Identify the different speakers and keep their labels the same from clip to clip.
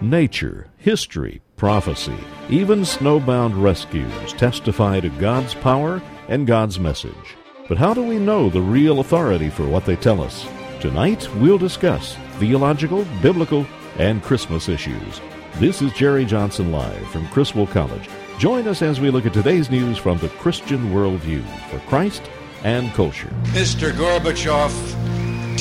Speaker 1: Nature, history, prophecy, even snowbound rescues testify to God's power and God's message. But how do we know the real authority for what they tell us? Tonight, we'll discuss theological, biblical, and Christmas issues. This is Jerry Johnson Live from Criswell College. Join us as we look at today's news from the Christian worldview for Christ and culture.
Speaker 2: Mr. Gorbachev,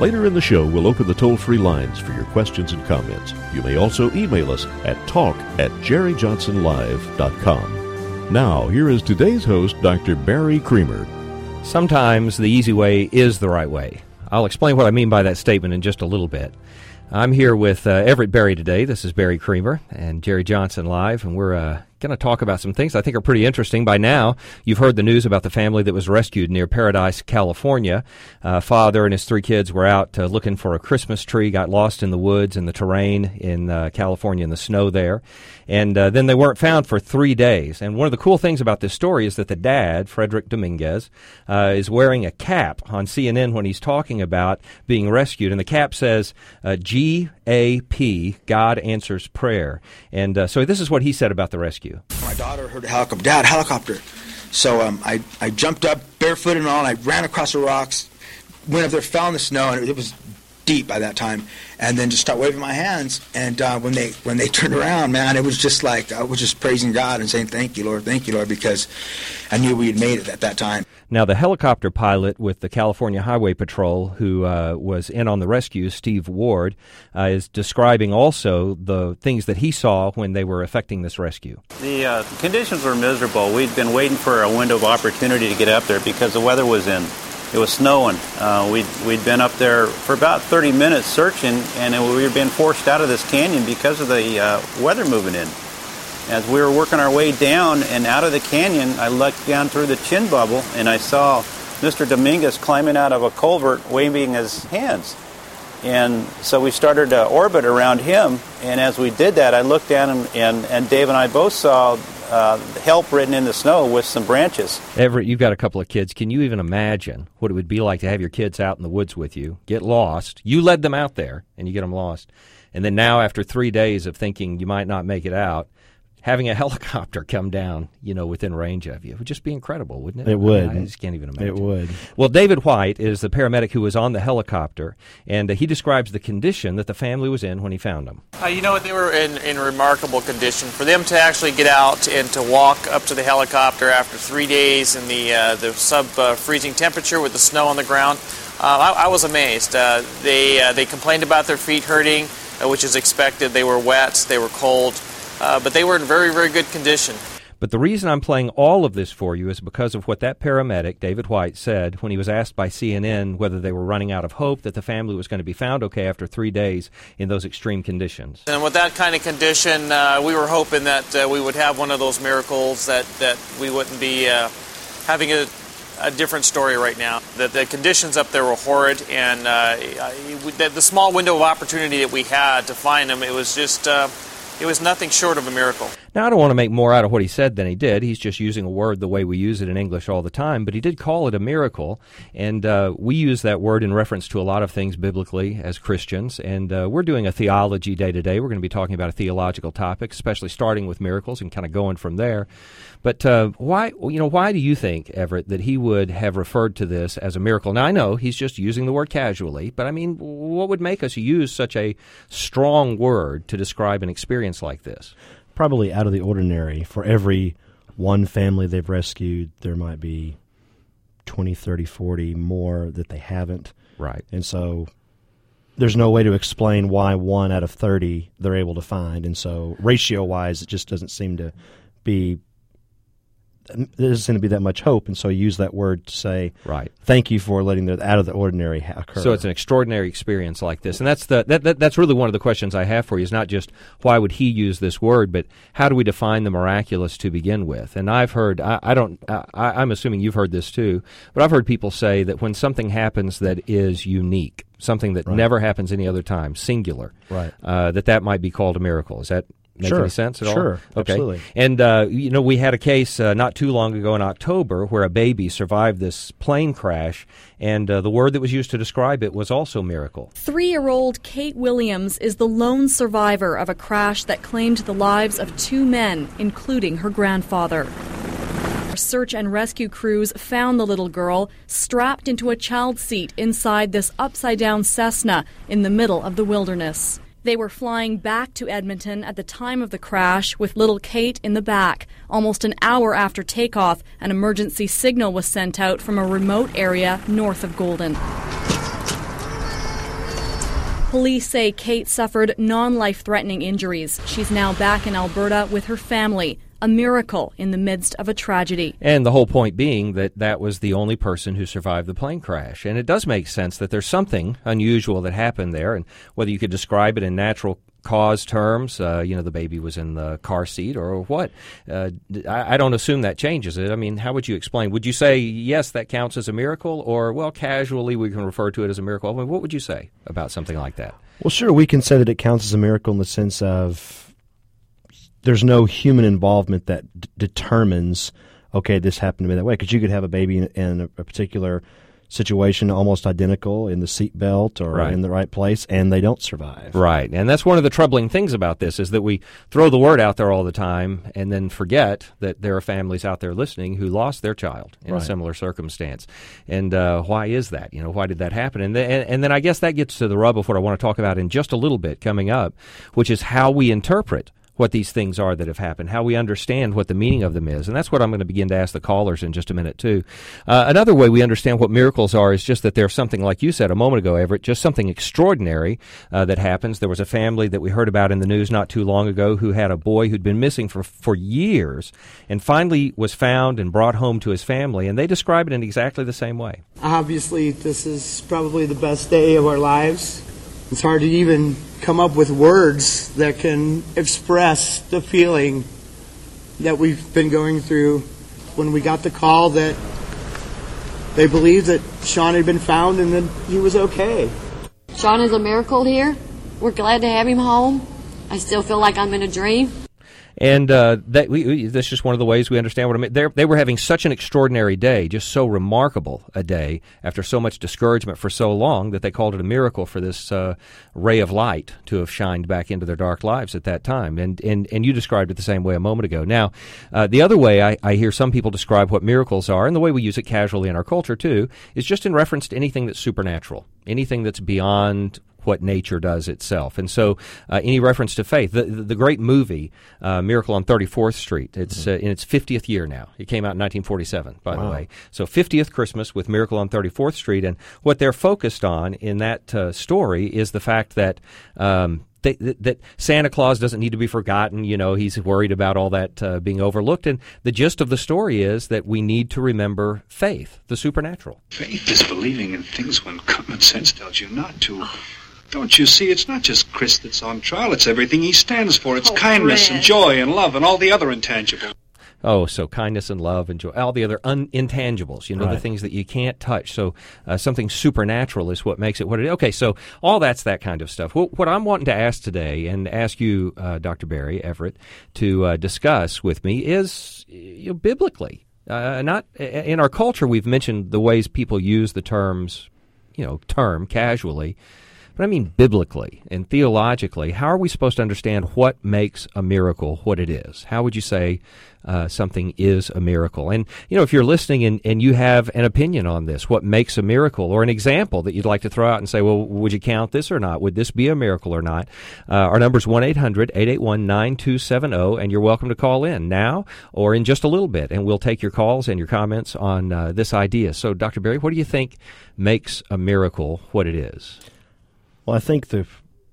Speaker 1: Later in the show, we'll open the toll free lines for your questions and comments. You may also email us at talk at jerryjohnsonlive.com. Now, here is today's host, Dr. Barry Creamer.
Speaker 3: Sometimes the easy way is the right way. I'll explain what I mean by that statement in just a little bit. I'm here with uh, Everett Berry today. This is Barry Creamer and Jerry Johnson live, and we're uh, going to talk about some things I think are pretty interesting. By now, you've heard the news about the family that was rescued near Paradise, California. Uh, father and his three kids were out uh, looking for a Christmas tree, got lost in the woods and the terrain in uh, California in the snow there. And uh, then they weren't found for three days. And one of the cool things about this story is that the dad, Frederick Dominguez, uh, is wearing a cap on CNN when he's talking about being rescued. And the cap says, uh, G A P, God answers prayer. And so this is what he said about the rescue.
Speaker 4: My daughter heard a helicopter. Dad, helicopter. So um, I, I jumped up barefoot and all, and I ran across the rocks, went up there, fell in the snow, and it was deep by that time, and then just start waving my hands. And uh, when they when they turned around, man, it was just like I was just praising God and saying, "Thank you, Lord, thank you, Lord," because I knew we had made it at that time.
Speaker 3: Now, the helicopter pilot with the California Highway Patrol, who uh, was in on the rescue, Steve Ward, uh, is describing also the things that he saw when they were effecting this rescue.
Speaker 5: The uh, conditions were miserable. We'd been waiting for a window of opportunity to get up there because the weather was in. It was snowing. Uh, we'd, we'd been up there for about 30 minutes searching, and we were being forced out of this canyon because of the uh, weather moving in. As we were working our way down and out of the canyon, I looked down through the chin bubble and I saw Mr. Dominguez climbing out of a culvert waving his hands. And so we started to orbit around him. And as we did that, I looked down and, and, and Dave and I both saw uh, help written in the snow with some branches.
Speaker 3: Everett, you've got a couple of kids. Can you even imagine what it would be like to have your kids out in the woods with you, get lost? You led them out there and you get them lost. And then now, after three days of thinking you might not make it out, having a helicopter come down, you know, within range of you. It would just be incredible, wouldn't it?
Speaker 6: It would.
Speaker 3: I, mean, I just can't even imagine.
Speaker 6: It would.
Speaker 3: Well, David White is the paramedic who was on the helicopter, and uh, he describes the condition that the family was in when he found them.
Speaker 7: Uh, you know what? They were in, in remarkable condition. For them to actually get out and to walk up to the helicopter after three days in the, uh, the sub uh, freezing temperature with the snow on the ground, uh, I, I, was amazed. Uh, they, they complained about their feet hurting, which is expected. They were wet, they were cold uh, but they were in very, very good condition.
Speaker 3: But the reason I'm playing all of this for you is because of what that paramedic, David White, said when he was asked by CNN whether they were running out of hope that the family was going to be found okay after three days in those extreme conditions.
Speaker 7: And with that kind of condition, uh, we were hoping that uh, we would have one of those miracles that, that we wouldn't be uh, having a, a, different story right now. That the conditions up there were horrid, and uh, the, the, small window of opportunity that we had to find them, it was just uh, it was nothing short of a miracle.
Speaker 3: Now, I don't want to make more out of what he said than he did. He's just using a word the way we use it in English all the time, but he did call it a miracle. And uh, we use that word in reference to a lot of things biblically as Christians. And uh, we're doing a theology day to day. We're going to be talking about a theological topic, especially starting with miracles and kind of going from there. But uh, why, you know, why do you think, Everett, that he would have referred to this as a miracle? Now, I know he's just using the word casually, but I mean, what would make us use such a strong word to describe an experience like this?
Speaker 6: Probably out of the ordinary. For every one family they've rescued, there might be 20, 30, 40 more that they haven't.
Speaker 3: Right.
Speaker 6: And so there's no way to explain why one out of 30 they're able to find. And so ratio wise, it just doesn't seem to be there doesn't seem to be that much hope, and so I use that word to say,
Speaker 3: right.
Speaker 6: Thank you for letting the out of the ordinary occur.
Speaker 3: So it's an extraordinary experience like this, and that's the that, that, that's really one of the questions I have for you. Is not just why would he use this word, but how do we define the miraculous to begin with? And I've heard, I, I don't, I, I'm assuming you've heard this too, but I've heard people say that when something happens that is unique, something that
Speaker 6: Right.
Speaker 3: never happens any other time, singular,
Speaker 6: Right.
Speaker 3: uh, that that might be called a miracle. Is that make
Speaker 6: Sure.
Speaker 3: any sense at all?
Speaker 6: Sure.
Speaker 3: Okay.
Speaker 6: Absolutely.
Speaker 3: And uh, you know, we had a case uh, not too long ago in October where a baby survived this plane crash, and uh, the word that was used to describe it was also miracle.
Speaker 8: Three year old Kate Williams is the lone survivor of a crash that claimed the lives of two men, including her grandfather. Search and rescue crews found the little girl strapped into a child seat inside this upside down Cessna in the middle of the wilderness. They were flying back to Edmonton at the time of the crash with little Kate in the back. Almost an hour after takeoff, an emergency signal was sent out from a remote area north of Golden. Police say Kate suffered non life threatening injuries. She's now back in Alberta with her family. A miracle in the midst of a tragedy.
Speaker 3: And the whole point being that that was the only person who survived the plane crash. And it does make sense that there's something unusual that happened there, and whether you could describe it in natural cause terms, uh, you know, the baby was in the car seat or what. Uh, I, I don't assume that changes it. I mean, how would you explain? Would you say, yes, that counts as a miracle, or, well, casually we can refer to it as a miracle? I mean, what would you say about something like that?
Speaker 6: Well, sure, we can say that it counts as a miracle in the sense of there's no human involvement that d- determines, okay, this happened to me that way. Because you could have a baby in, in a, a particular situation almost identical in the seatbelt or
Speaker 3: Right.
Speaker 6: in the right place, and they don't survive.
Speaker 3: Right. And that's one of the troubling things about this is that we throw the word out there all the time and then forget that there are families out there listening who lost their child in a similar circumstance. And uh, why is that? You know, why did that happen? And, th- and, and then I guess that gets to the rub of what I want to talk about in just a little bit coming up, which is how we interpret what these things are that have happened, how we understand what the meaning of them is. And that's what I'm going to begin to ask the callers in just a minute, too. Uh, another way we understand what miracles are is just that there's something, like you said a moment ago, Everett, just something extraordinary uh, that happens. There was a family that we heard about in the news not too long ago who had a boy who'd been missing for, for years and finally was found and brought home to his family. And they describe it in exactly the same way.
Speaker 9: Obviously, this is probably the best day of our lives. It's hard to even come up with words that can express the feeling that we've been going through when we got the call that they believed that Sean had been found and that he was okay.
Speaker 10: Sean is a miracle here. We're glad to have him home. I still feel like I'm in a dream.
Speaker 3: And uh, that we, we, that's just one of the ways we understand what I mean. They're, they were having such an extraordinary day, just so remarkable a day after so much discouragement for so long that they called it a miracle for this uh, ray of light to have shined back into their dark lives at that time. And and, and you described it the same way a moment ago. Now, uh, the other way I, I hear some people describe what miracles are, and the way we use it casually in our culture too, is just in reference to anything that's supernatural, anything that's beyond what nature does itself. And so, uh, any reference to faith, the, the, the great movie uh, Miracle on 34th Street, it's uh, in its 50th year now. It came out in 1947, by the way. So, 50th Christmas with Miracle on 34th Street. And what they're focused on in that uh, story is the fact that. Um, they, that, that Santa Claus doesn't need to be forgotten. You know, he's worried about all that uh, being overlooked. And the gist of the story is that we need to remember faith, the supernatural.
Speaker 11: Faith is believing in things when common sense tells you not to. Don't you see? It's not just Chris that's on trial. It's everything he stands for. It's
Speaker 10: Oh,
Speaker 11: kindness
Speaker 10: Fred.
Speaker 11: and joy and love and all the other intangibles.
Speaker 3: Oh, so kindness and love and joy, all the other un- intangibles, you know, the things that you can't touch. So uh, something supernatural is what makes it what it is. Okay, so all that's that kind of stuff. What, what I'm wanting to ask today and ask you, uh, Dr. Berry Everett, to uh, discuss with me is you know, biblically. Uh, not in our culture, we've mentioned the ways people use the terms, you know, term casually. But I mean biblically and theologically. How are we supposed to understand what makes a miracle what it is? How would you say uh, something is a miracle? And, you know, if you're listening and, and you have an opinion on this, what makes a miracle, or an example that you'd like to throw out and say, well, would you count this or not? Would this be a miracle or not? Uh, our number is 1 800 881 9270, and you're welcome to call in now or in just a little bit, and we'll take your calls and your comments on uh, this idea. So, Dr. Berry, what do you think makes a miracle what it is?
Speaker 6: Well, I think the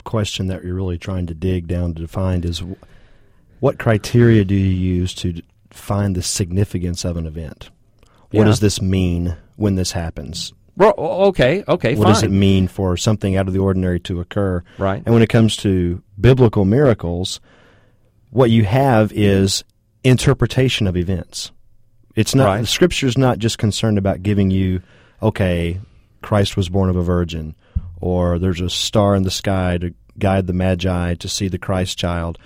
Speaker 6: question that you're really trying to dig down to define is what criteria do you use to find the significance of an event? What
Speaker 3: Yeah.
Speaker 6: does this mean when this happens?
Speaker 3: Well, okay, okay,
Speaker 6: What does it mean for something out of the ordinary to occur?
Speaker 3: Right.
Speaker 6: And when it comes to biblical miracles, what you have is interpretation of events. It's not
Speaker 3: Right.
Speaker 6: the scripture's not just concerned about giving you, okay, Christ was born of a virgin, or there's a star in the sky to guide the magi to see the Christ child.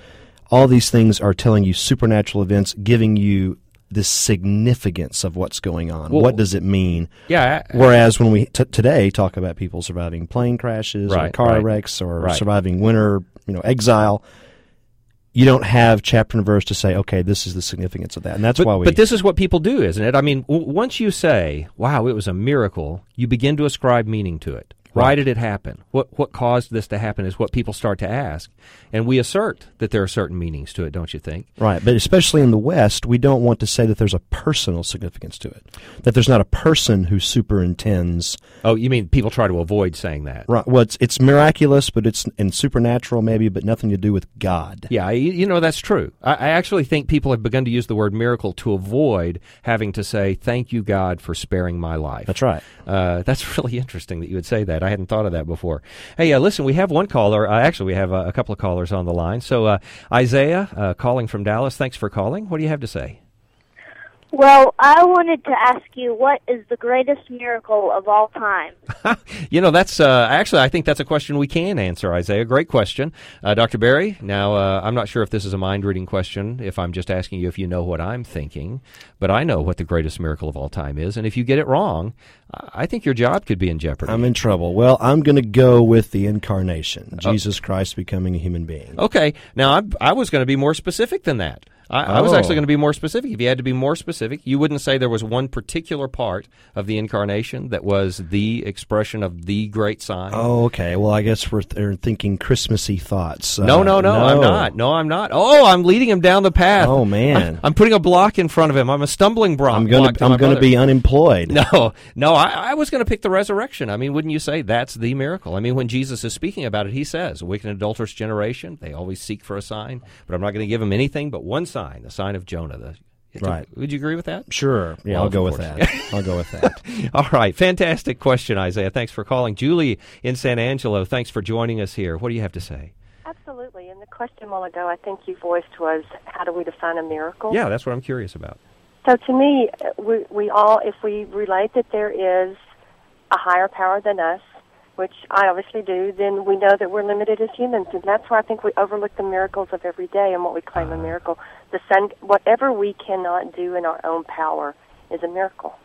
Speaker 6: All these things are telling you supernatural events, giving you the significance of what's going on.
Speaker 3: Well-
Speaker 6: what does it mean?
Speaker 3: Yeah, I-
Speaker 6: Whereas when we t- today talk about people surviving plane crashes or car
Speaker 3: right.
Speaker 6: wrecks or
Speaker 3: Right.
Speaker 6: surviving winter, you know, exile, you don't have chapter and verse to say, okay, this is the significance of that, and that's
Speaker 3: but,
Speaker 6: why we.
Speaker 3: but this is what people do, isn't it? I mean, w- once you say, "Wow, it was a miracle," you begin to ascribe meaning to it. Why
Speaker 6: Right.
Speaker 3: did it happen? What what caused this to happen is what people start to ask, and we assert that there are certain meanings to it. Don't you think?
Speaker 6: Right, but especially in the West, we don't want to say that there's a personal significance to it, that there's not a person who superintends.
Speaker 3: Oh, you mean people try to avoid saying that?
Speaker 6: Right. Well, it's, it's miraculous, but it's and supernatural maybe, but nothing to do with God.
Speaker 3: Yeah, you, you know that's true. I, I actually think people have begun to use the word miracle to avoid having to say "Thank you, God, for sparing my life."
Speaker 6: That's right.
Speaker 3: Uh, that's really interesting that you would say that. I hadn't thought of that before. Hey, uh, listen, we have one caller. Uh, actually, we have uh, a couple of callers on the line. So, uh, Isaiah, uh, calling from Dallas. Thanks for calling. What do you have to say?
Speaker 12: Well, I wanted to ask you what is the greatest miracle of all time?
Speaker 3: You know, that's uh, actually, I think that's a question we can answer, Isaiah. Great question. Uh, Dr. Berry, now, uh, I'm not sure if this is a mind reading question, if I'm just asking you if you know what I'm thinking, but I know what the greatest miracle of all time is. And if you get it wrong, I I think your job could be in jeopardy.
Speaker 6: I'm in trouble. Well, I'm going to go with the incarnation, Jesus Christ becoming a human being.
Speaker 3: Okay. Now, I, I was going to be more specific than that. I, I was
Speaker 6: Oh.
Speaker 3: actually going to be more specific. If you had to be more specific, you wouldn't say there was one particular part of the incarnation that was the expression of the great sign.
Speaker 6: Oh, okay. Well, I guess we're th- thinking Christmassy thoughts.
Speaker 3: No,
Speaker 6: Uh,
Speaker 3: no, no, I'm not. No, I'm not. Oh, I'm leading him down the path.
Speaker 6: Oh, man.
Speaker 3: I'm, I'm putting a block in front of him. I'm a stumbling block.
Speaker 6: I'm going to I'm going to be unemployed.
Speaker 3: No, no, I, I was going to pick the resurrection. I mean, wouldn't you say that's the miracle? I mean, when Jesus is speaking about it, he says, "A wicked and adulterous generation, they always seek for a sign, but I'm not going to give them anything but one sign, the sign of Jonah." The,
Speaker 6: Right.
Speaker 3: Would you agree with that?
Speaker 6: Sure. Yeah,
Speaker 3: Well,
Speaker 6: I'll
Speaker 3: of
Speaker 6: go with that. I'll go with that.
Speaker 3: All right, fantastic question, Isaiah. Thanks for calling. Julie in San Angelo, thanks for joining us here. What do you have to say?
Speaker 13: Absolutely. And the question a while ago, I think you voiced was, how do we define a miracle?
Speaker 3: Yeah, that's what I'm curious about.
Speaker 13: So to me, uh, we, we all, if we relate that there is a higher power than us, which I obviously do, then we know that we're limited as humans, and that's why I think we overlook the miracles of every day and what we claim a miracle. The sun, whatever we cannot do in our own power, is a miracle.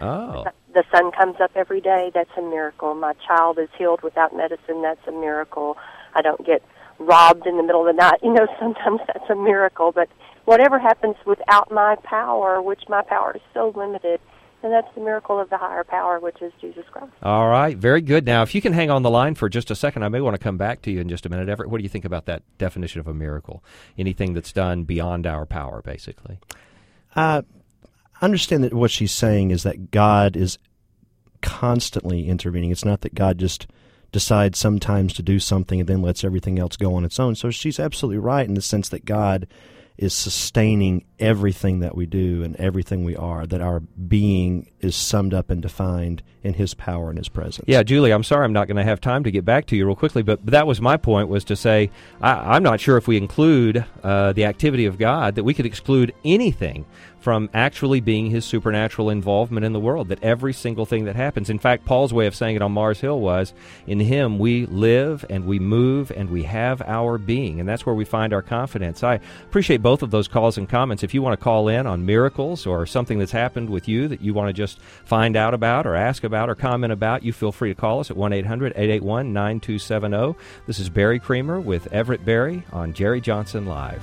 Speaker 3: Oh.
Speaker 13: The sun comes up every day, that's a miracle. My child is healed without medicine, that's a miracle. I don't get robbed in the middle of the night, you know, sometimes that's a miracle. But whatever happens without my power, which my power is so limited, then that's the miracle of the higher power, which is Jesus Christ.
Speaker 3: All right, very good. Now, if you can hang on the line for just a second, I may want to come back to you in just a minute. Everett, what do you think about that definition of a miracle? Anything that's done beyond our power, basically.
Speaker 6: Uh, I understand that what she's saying is that God is constantly intervening. It's not that God just decides sometimes to do something and then lets everything else go on its own. So she's absolutely right in the sense that God is sustaining everything that we do and everything we are, that our being is summed up and defined in His power and His presence.
Speaker 3: Yeah, Julie, I'm sorry I'm not going to have time to get back to you real quickly, but, that was my point was to say I, I'm not sure if we include uh, the activity of God that we could exclude anything from actually being his supernatural involvement in the world, that every single thing that happens. In fact, Paul's way of saying it on Mars Hill was in him we live and we move and we have our being, and that's where we find our confidence. I appreciate both of those calls and comments. If you want to call in on miracles or something that's happened with you that you want to just find out about or ask about or comment about, you feel free to call us at 1 800 881 9270. This is Barry Creamer with Everett Berry on Jerry Johnson Live.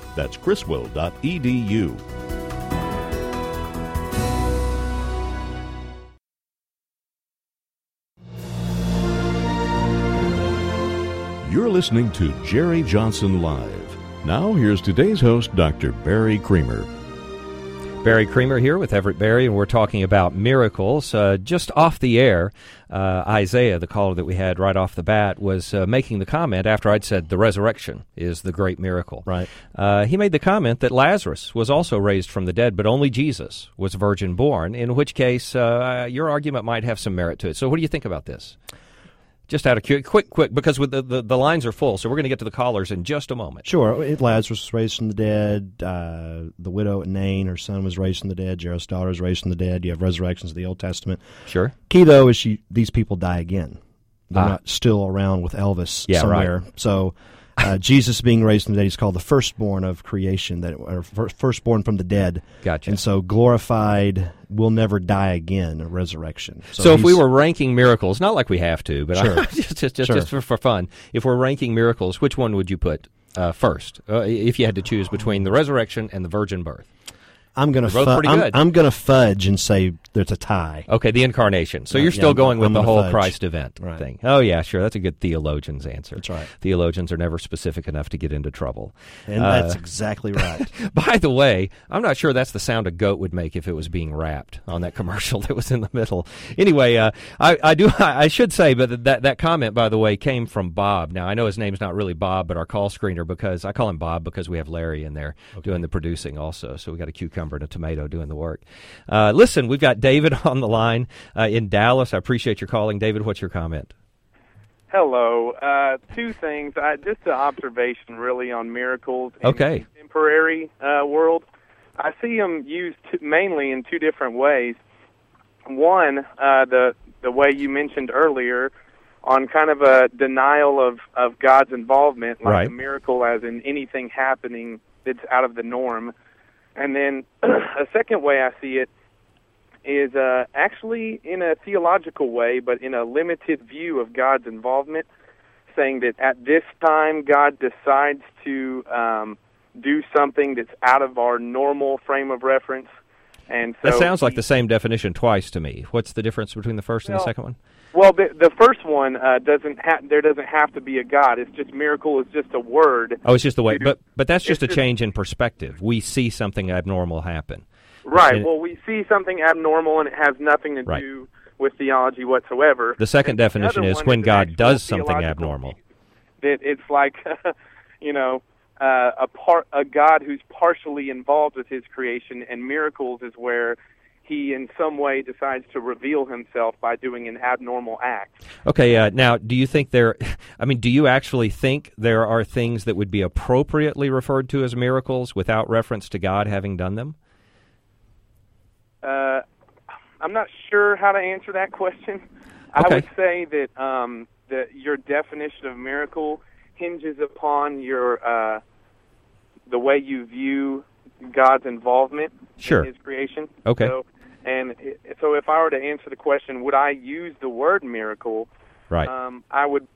Speaker 1: That's criswell.edu. You're listening to Jerry Johnson Live. Now, here's today's host, Dr. Barry Creamer.
Speaker 3: Barry Creamer here with Everett Berry, and we're talking about miracles. Uh, just off the air, uh, Isaiah, the caller that we had right off the bat, was uh, making the comment after I'd said the resurrection is the great miracle.
Speaker 6: Right.
Speaker 3: Uh, he made the comment that Lazarus was also raised from the dead, but only Jesus was virgin born, in which case uh, your argument might have some merit to it. So, what do you think about this? Just out of curiosity, quick, quick, because with the, the, the lines are full, so we're going to get to the callers in just a moment.
Speaker 6: Sure. Lazarus was raised from the dead. Uh, the widow at Nain, her son was raised from the dead. Jairus' daughter was raised from the dead. You have resurrections of the Old Testament.
Speaker 3: Sure.
Speaker 6: Key, though, is she, these people die again. They're
Speaker 3: Ah.
Speaker 6: not still around with Elvis
Speaker 3: Yeah,
Speaker 6: somewhere.
Speaker 3: right.
Speaker 6: So uh, Jesus being raised from the dead, he's called the firstborn of creation, that or firstborn from the dead.
Speaker 3: Gotcha.
Speaker 6: And so glorified will never die again, a resurrection.
Speaker 3: So, if we were ranking miracles, not like we have to, but
Speaker 6: Sure.
Speaker 3: just, just, just,
Speaker 6: Sure.
Speaker 3: just for, for fun, if we're ranking miracles, which one would you put uh, first uh, if you had to choose between the resurrection and the virgin birth?
Speaker 6: I'm gonna fu-
Speaker 3: pretty
Speaker 6: I'm,
Speaker 3: good.
Speaker 6: I'm gonna fudge and say there's a tie.
Speaker 3: Okay, the incarnation. So
Speaker 6: Uh,
Speaker 3: you're
Speaker 6: yeah,
Speaker 3: still
Speaker 6: I'm-
Speaker 3: going with
Speaker 6: I'm
Speaker 3: the whole
Speaker 6: fudge.
Speaker 3: Christ event
Speaker 6: Right.
Speaker 3: thing. Oh yeah, sure. That's a good theologian's answer.
Speaker 6: That's right.
Speaker 3: Theologians are never specific enough to get into trouble.
Speaker 6: And
Speaker 3: Uh,
Speaker 6: that's exactly right.
Speaker 3: By the way, I'm not sure that's the sound a goat would make if it was being wrapped on that commercial that was in the middle. Anyway, uh, I, I do I should say, but that that comment, by the way, came from Bob. Now I know his name's not really Bob, but our call screener because I call him Bob because we have Larry in there doing the producing also. So we got a cucumber and a tomato doing the work. Uh, listen, we've got David on the line uh, in Dallas. I appreciate your calling, David. What's your comment?
Speaker 14: Hello. Uh, two things. I, just an observation, really, on miracles in
Speaker 3: Okay.
Speaker 14: the contemporary uh, world. I see them used t- mainly in two different ways. One, uh, the the way you mentioned earlier, on kind of a denial of of God's involvement, like
Speaker 3: Right.
Speaker 14: a miracle, as in anything happening that's out of the norm. And then a second way I see it is uh, actually in a theological way, but in a limited view of God's involvement, saying that at this time God decides to um, do something that's out of our normal frame of reference. And so
Speaker 3: that sounds like
Speaker 14: he-
Speaker 3: the same definition twice to me. What's the difference between the first and the second one?
Speaker 14: Well, the, the first one uh, doesn't ha- there doesn't have to be a God. It's just miracle is just a word.
Speaker 3: Oh, it's just the way, but but that's just a
Speaker 14: it's
Speaker 3: change in perspective. We see something abnormal happen.
Speaker 14: Right.
Speaker 3: And
Speaker 14: Well, we see something abnormal, and it has nothing to
Speaker 3: Right.
Speaker 14: do with theology whatsoever.
Speaker 3: the second definition
Speaker 14: other
Speaker 3: is when
Speaker 14: is
Speaker 3: God does something abnormal.
Speaker 14: that it's like you know uh, a part a God who's partially involved with His creation, and miracles is where He in some way decides to reveal Himself by doing an abnormal act.
Speaker 3: Okay, uh, now do you think there? I mean, do you actually think there are things that would be appropriately referred to as miracles without reference to God having done them?
Speaker 14: Uh, I'm not sure how to answer that question. I would say that um, that your definition of miracle hinges upon your uh, the way you view God's involvement
Speaker 3: Sure.
Speaker 14: in His creation.
Speaker 3: Okay.
Speaker 14: So And so, if I were to answer the question, would I use the word miracle?
Speaker 3: Right.
Speaker 14: Um, I would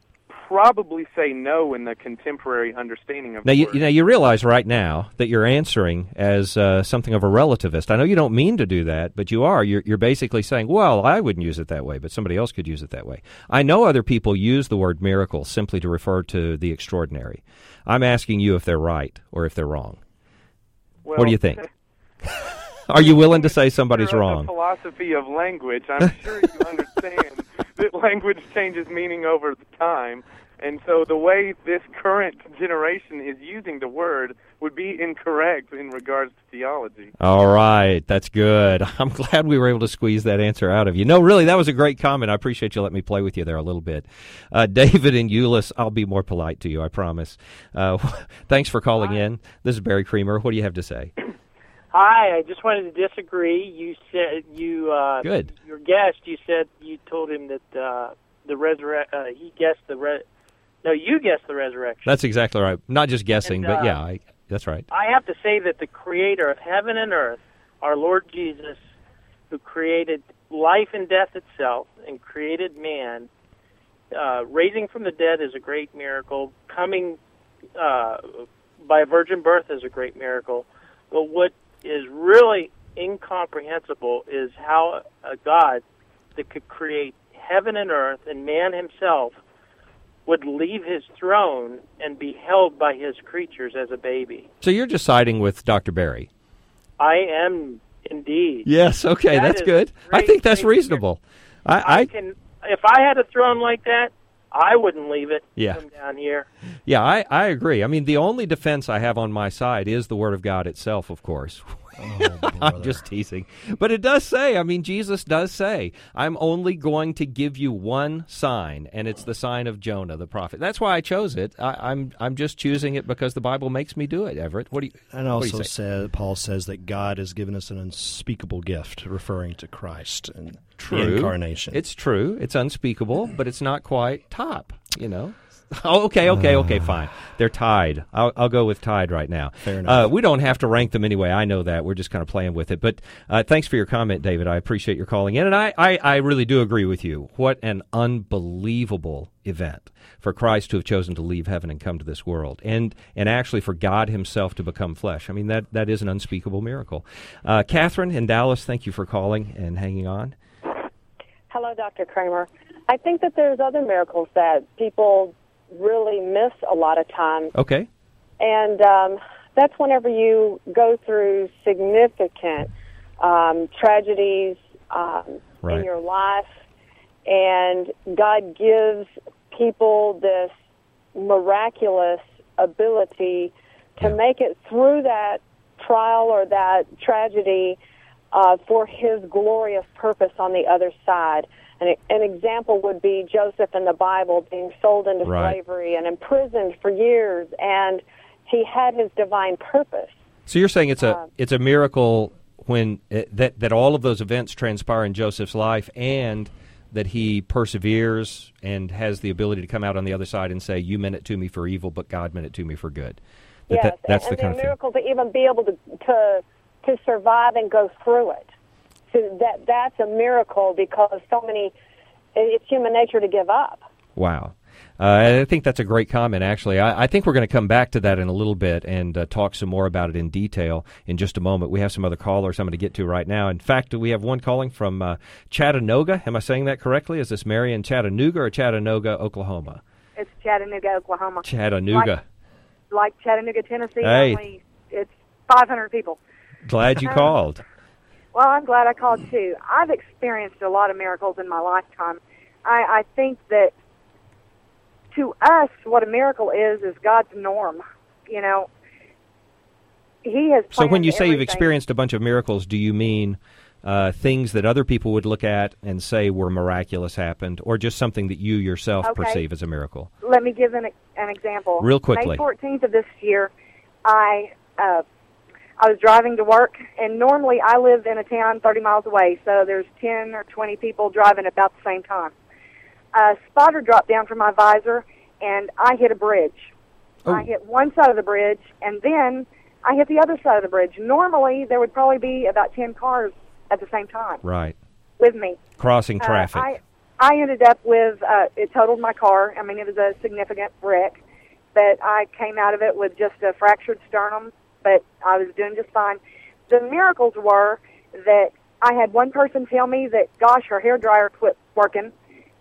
Speaker 14: probably say no in the contemporary understanding of
Speaker 3: Now
Speaker 14: the
Speaker 3: you, know you realize right now that you're answering as uh, something of a relativist. I know you don't mean to do that, but you are. You're, you're basically saying, "Well, I wouldn't use it that way, but somebody else could use it that way." I know other people use the word miracle simply to refer to the extraordinary. I'm asking you if they're right or if they're wrong. What do you think? are you willing to say somebody's wrong?
Speaker 14: philosophy of language. I'm sure you understand that language changes meaning over time. And so the way this current generation is using the word would be incorrect in regards to theology.
Speaker 3: All right, that's good. I'm glad we were able to squeeze that answer out of you. No, really, that was a great comment. I appreciate you letting me play with you there a little bit. Uh, David and Euless, I'll be more polite to you, I promise. Uh, thanks for calling in. This is Barry Creamer. What do you have to say?
Speaker 15: Hi, I just wanted to disagree. You said you uh
Speaker 3: Good.
Speaker 15: your guest. You said you told him that uh the resurrect. Uh, he guessed the re. No, you guessed the resurrection.
Speaker 3: That's exactly right. Not just guessing,
Speaker 15: And,
Speaker 3: but
Speaker 15: uh,
Speaker 3: yeah, I, that's right.
Speaker 15: I have to say that the Creator of heaven and earth, our Lord Jesus, who created life and death itself and created man, uh, raising from the dead is a great miracle. Coming uh, by virgin birth is a great miracle. But what is really incomprehensible is how a God that could create heaven and earth and man himself would leave his throne and be held by his creatures as a baby.
Speaker 3: So you're just siding with Dr. Berry.
Speaker 15: I am indeed.
Speaker 3: Yes, okay,
Speaker 15: That
Speaker 3: that's good. I think that's reasonable. I, I
Speaker 15: Can if I had a throne like that, I wouldn't leave it.
Speaker 3: Yeah.
Speaker 15: Come down here.
Speaker 3: Yeah, I, I agree. I mean, the only defense I have on my side is the Word of God itself, of course. Oh, I'm just teasing. But it does say, I mean, Jesus does say, I'm only going to give you one sign, and it's the sign of Jonah, the prophet. That's why I chose it. I, I'm I'm just choosing it because the Bible makes me do it, Everett. What do you
Speaker 6: And
Speaker 3: do you
Speaker 6: also
Speaker 3: say?
Speaker 6: Paul says that God has given us an unspeakable gift, referring to Christ and
Speaker 3: True.
Speaker 6: incarnation.
Speaker 3: It's true. It's unspeakable, but it's not quite top, you know? Oh, okay, okay, okay, fine. They're tied. I'll, I'll go with tied right now.
Speaker 6: Fair enough.
Speaker 3: Uh, we don't have to rank them anyway. I know that. We're just kind of playing with it. But uh, thanks for your comment, David. I appreciate your calling in. And I, I, I really do agree with you. What an unbelievable event for Christ to have chosen to leave heaven and come to this world. And, and actually for God himself to become flesh. I mean, that, that is an unspeakable miracle. Uh, Catherine in Dallas, thank you for calling and hanging on.
Speaker 13: Hello, Dr. Creamer. I think that there's other miracles that people really miss a lot of time.
Speaker 3: Okay.
Speaker 13: and um, that's whenever you go through significant um, tragedies um,
Speaker 16: Right.
Speaker 13: in your life, and God gives people this miraculous ability to make it through that trial or that tragedy uh, for His glorious purpose on the other side. And an example would be Joseph in the Bible being sold into
Speaker 3: Right.
Speaker 13: slavery and imprisoned for years, and he had his divine purpose.
Speaker 3: So you're saying it's a
Speaker 13: Uh,
Speaker 3: it's a miracle when uh, that that all of those events transpire in Joseph's life and that he perseveres and has the ability to come out on the other side and say, "You meant it to me for evil, but God meant it to me for good." That
Speaker 13: yes,
Speaker 3: that- that's
Speaker 13: and,
Speaker 3: the
Speaker 13: and
Speaker 3: kind
Speaker 13: the
Speaker 3: of thing.
Speaker 13: miracle to even be able to to to survive and go through it. So that that's a miracle because so many. It's human nature to give up.
Speaker 3: Wow. Uh, I think that's a great comment, actually. I, I think we're going to come back to that in a little bit and uh, talk some more about it in detail in just a moment. We have some other callers I'm going to get to right now. In fact, we have one calling from uh, Chattanooga. Am I saying that correctly? Is this Mary in Chattanooga or Chattanooga, Oklahoma?
Speaker 16: It's Chattanooga, Oklahoma.
Speaker 3: Chattanooga.
Speaker 16: Like, like Chattanooga, Tennessee.
Speaker 3: Hey.
Speaker 16: Only it's 500 people.
Speaker 3: Glad you called.
Speaker 16: Well, I'm glad I called too. I've experienced a lot of miracles in my lifetime. I, I think that to us, what a miracle is is God's norm. You know, He has.
Speaker 3: So when you say you've experienced a bunch of miracles, do you mean uh, things that other people would look at and say were miraculous happened, or just something that you yourself
Speaker 16: Okay.
Speaker 3: perceive as a miracle?
Speaker 16: Let me give an, an example.
Speaker 3: Real quickly.
Speaker 16: May 14th of this year, I uh, I was driving to work, and normally I live in a town 30 miles away, so there's 10 or 20 people driving about the same time. A spotter dropped down from my visor, and I hit a bridge. I hit one side of the bridge, and then I hit the other side of the bridge. Normally, there would probably be about 10 cars at the same time
Speaker 3: Right.
Speaker 16: with me.
Speaker 3: Crossing
Speaker 16: Uh,
Speaker 3: traffic.
Speaker 16: I I ended up with uh, it totaled my car. I mean, it was a significant wreck, but I came out of it with just a fractured sternum. But I was doing just fine. The miracles were that I had one person tell me that, gosh, her hair dryer quit working,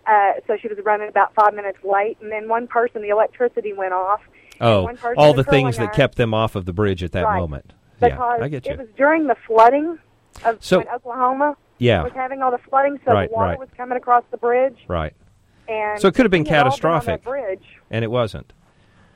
Speaker 16: uh, so she was running about five minutes late. And then one person, the electricity went off.
Speaker 3: oh, all the things that kept them off of the bridge at that
Speaker 16: Right.
Speaker 3: moment.
Speaker 16: because
Speaker 3: yeah, I get you.
Speaker 16: it was during the flooding of
Speaker 3: So-
Speaker 16: Oklahoma
Speaker 3: Yeah.
Speaker 16: was having all the flooding, so
Speaker 3: Right,
Speaker 16: the water
Speaker 3: right.
Speaker 16: was coming across the bridge.
Speaker 3: right.
Speaker 16: And
Speaker 3: So it could have been
Speaker 16: we had been on
Speaker 3: catastrophic.
Speaker 16: bridge,
Speaker 3: And it wasn't.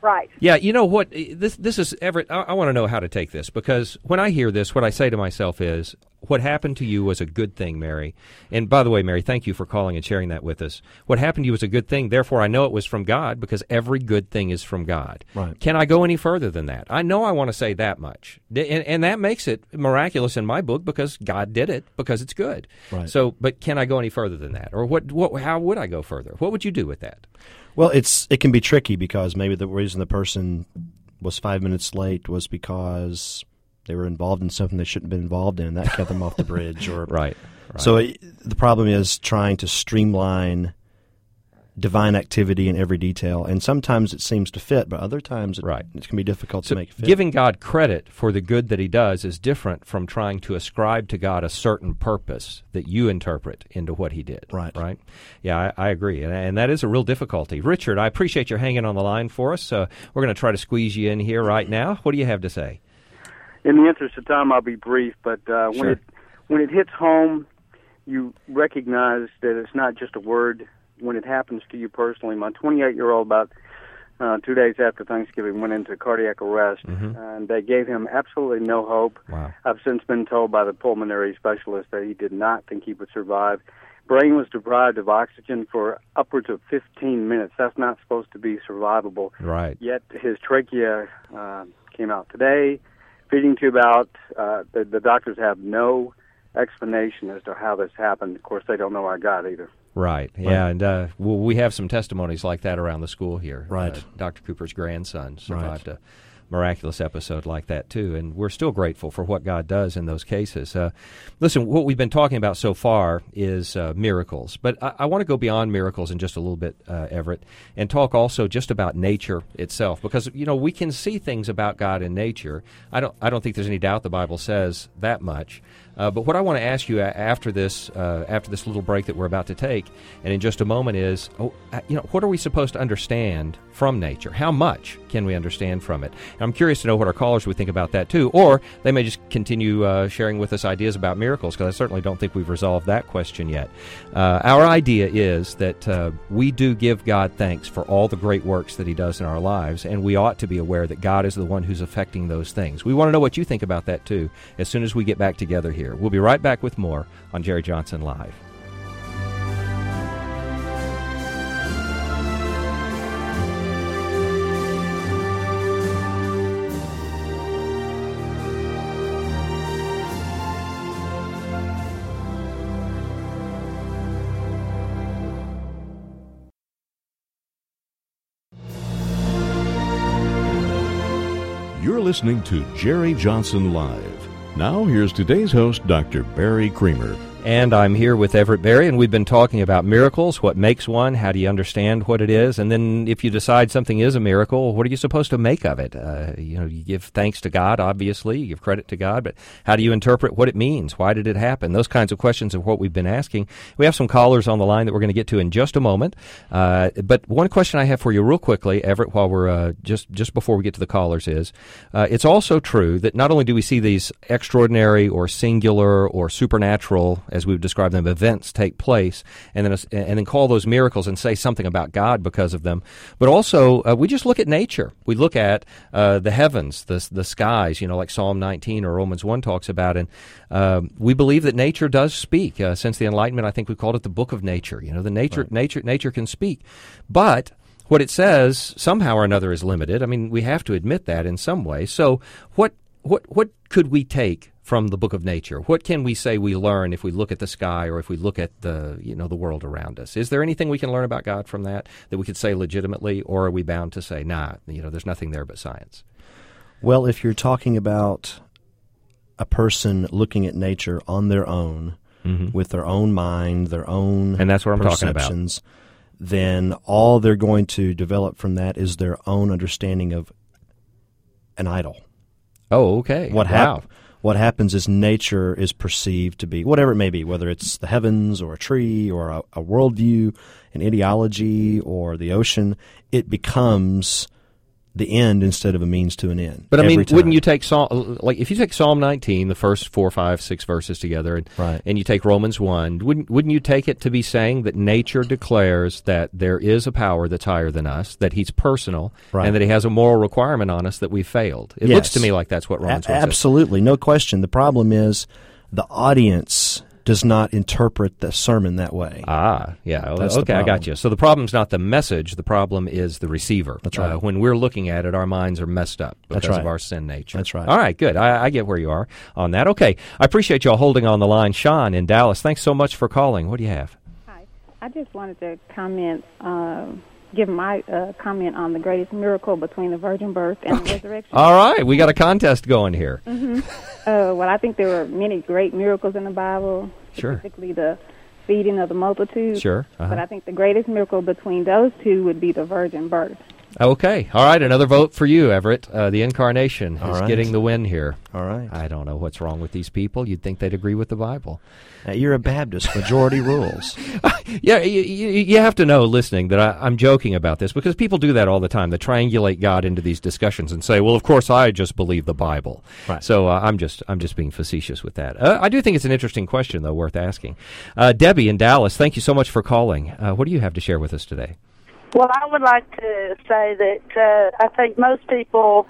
Speaker 16: Right?
Speaker 3: Yeah, you know what? Eh, this this is Everett. I, I want to know how to take this because when I hear this, what I say to myself is, "What happened to you was a good thing, Mary." And by the way, Mary, thank you for calling and sharing that with us. What happened to you was a good thing. Therefore, I know it was from God because every good thing is from God.
Speaker 6: Right.
Speaker 3: Can I go any further than that? I know I want to say that much, and, and that makes it miraculous in my book because God did it because it's good.
Speaker 6: Right.
Speaker 3: So, but can I go any further than that, or what? What? How would I go further? What would you do with that?
Speaker 6: Well, it's it can be tricky because maybe the reason the person was five minutes late was because they were involved in something they shouldn't have been involved in, and that kept them off the bridge. Or
Speaker 3: Right, right.
Speaker 6: So it, the problem is trying to streamline divine activity in every detail, and sometimes it seems to fit, but other times it,
Speaker 3: Right.
Speaker 6: it can be difficult
Speaker 3: So
Speaker 6: to make fit.
Speaker 3: giving God credit for the good that He does is different from trying to ascribe to God a certain purpose that you interpret into what He did.
Speaker 6: Right.
Speaker 3: Right. Yeah, I, I agree, and, and that is a real difficulty. Richard, I appreciate your hanging on the line for us. Uh, we're going to try to squeeze you in here right now. What do you have to say?
Speaker 17: In the interest of time, I'll be brief. But uh, when it when it hits home, you recognize that it's not just a word. When it happens to you personally, my 28 year old, about uh, two days after Thanksgiving, went into cardiac arrest, and they gave him absolutely no hope.
Speaker 3: Wow.
Speaker 17: I've since been told by the pulmonary specialist that he did not think he would survive. Brain was deprived of oxygen for upwards of 15 minutes. That's not supposed to be survivable.
Speaker 3: Right.
Speaker 17: Yet his trachea uh, came out today. Feeding tube out. Uh, the, the doctors have no explanation as to how this happened. Of course, they don't know our God either.
Speaker 3: Right. Yeah, and uh, well, we have some testimonies like that around the school here.
Speaker 6: Right.
Speaker 3: Uh, Dr. Cooper's grandson survived a miraculous episode like that too, and we're still grateful for what God does in those cases. Uh, listen, what we've been talking about so far is uh, miracles, but I, I want to go beyond miracles in just a little bit, uh, Everett, and talk also just about nature itself, because you know we can see things about God in nature. I don't. I don't think there's any doubt the Bible says that much. Uh, but what I want to ask you after this, uh, after this little break that we're about to take, and in just a moment, is oh, uh, you know what are we supposed to understand from nature? How much can we understand from it? And I'm curious to know what our callers would think about that too, or they may just continue uh, sharing with us ideas about miracles because I certainly don't think we've resolved that question yet. Uh, our idea is that uh, we do give God thanks for all the great works that He does in our lives, and we ought to be aware that God is the one who's affecting those things. We want to know what you think about that too. As soon as we get back together here, we'll be right back with more on Jerry Johnson Live.
Speaker 1: You're listening to Jerry Johnson Live. Now, here's today's host, Dr. Barry Creamer.
Speaker 3: And I'm here with Everett Berry, and we've been talking about miracles. What makes one? How do you understand what it is? And then, if you decide something is a miracle, what are you supposed to make of it? Uh, you know, you give thanks to God, obviously, you give credit to God, but how do you interpret what it means? Why did it happen? Those kinds of questions are what we've been asking. We have some callers on the line that we're going to get to in just a moment. Uh, but one question I have for you, real quickly, Everett, while we're uh, just just before we get to the callers, is uh, it's also true that not only do we see these extraordinary or singular or supernatural as we've described them, events take place, and then and then call those miracles and say something about God because of them. But also, uh, we just look at nature. We look at uh, the heavens, the the skies. You know, like Psalm 19 or Romans 1 talks about, and um, we believe that nature does speak. Uh, since the Enlightenment, I think we called it the book of nature. You know, the nature nature nature can speak, but what it says somehow or another is limited. I mean, we have to admit that in some way. So, what what what could we take from the book of nature? What can we say we learn if we look at the sky or if we look at the you know the world around us? Is there anything we can learn about God from that that we could say legitimately, or are we bound to say, nah, you know, there's nothing there but science?
Speaker 6: Well, if you're talking about a person looking at nature on their own
Speaker 3: Mhm.
Speaker 6: with their own mind, their own
Speaker 3: And that's what I'm talking about.
Speaker 6: perceptions, then all they're going to develop from that is their own understanding of an idol.
Speaker 3: Oh, okay.
Speaker 6: What
Speaker 3: Wow.
Speaker 6: hap- what happens is nature is perceived to be whatever it may be, whether it's the heavens or a tree or a, a worldview, an ideology or the ocean. It becomes the end instead of a means to an end.
Speaker 3: But I mean,
Speaker 6: time.
Speaker 3: wouldn't you take Psalm like if you take Psalm 19, the first four, five, six verses together, and
Speaker 6: Right.
Speaker 3: and you take Romans one, wouldn't wouldn't you take it to be saying that nature declares that there is a power that's higher than us, that He's personal,
Speaker 6: Right.
Speaker 3: and that He has a moral requirement on us that we failed? It looks to me like that's what Romans
Speaker 6: A-
Speaker 3: one says.
Speaker 6: Absolutely, no question. The problem is the audience does not interpret the sermon that way.
Speaker 3: Ah, yeah.
Speaker 6: That's
Speaker 3: okay, I got you. So the problem's not the message; the problem is the receiver.
Speaker 6: That's right.
Speaker 3: Uh, when we're looking at it, our minds are messed up because
Speaker 6: That's right.
Speaker 3: of our sin nature.
Speaker 6: That's right.
Speaker 3: All right, good. I, I get where you are on that. Okay, I appreciate y'all holding on the line. Sean in Dallas, thanks so much for calling. What do you have? Hi.
Speaker 18: I just wanted to comment, uh, give my uh, comment on the greatest miracle between the virgin birth and the resurrection.
Speaker 3: All right, we got a contest going here.
Speaker 18: hmm Uh, well, I think there were many great miracles in the Bible,
Speaker 3: Sure.
Speaker 18: specifically the feeding of the multitude.
Speaker 3: Sure, uh-huh.
Speaker 18: But I think the greatest miracle between those two would be the virgin birth.
Speaker 3: Okay. All right. Another vote for you, Everett. Uh, the incarnation
Speaker 6: All
Speaker 3: is
Speaker 6: right.
Speaker 3: getting the win here.
Speaker 6: All right.
Speaker 3: I don't know what's wrong with these people. You'd think they'd agree with the Bible.
Speaker 6: Uh, you're a Baptist. Majority rules.
Speaker 3: Yeah, you, you have to know, listening, that I, I'm joking about this because people do that all the time. They triangulate God into these discussions and say, "Well, of course, I just believe the Bible."
Speaker 6: Right.
Speaker 3: So uh, I'm just I'm just being facetious with that. Uh, I do think it's an interesting question, though, worth asking. Uh, Debbie in Dallas, thank you so much for calling. Uh, what do you have to share with us today?
Speaker 19: Well, I would like to say that uh, I think most people,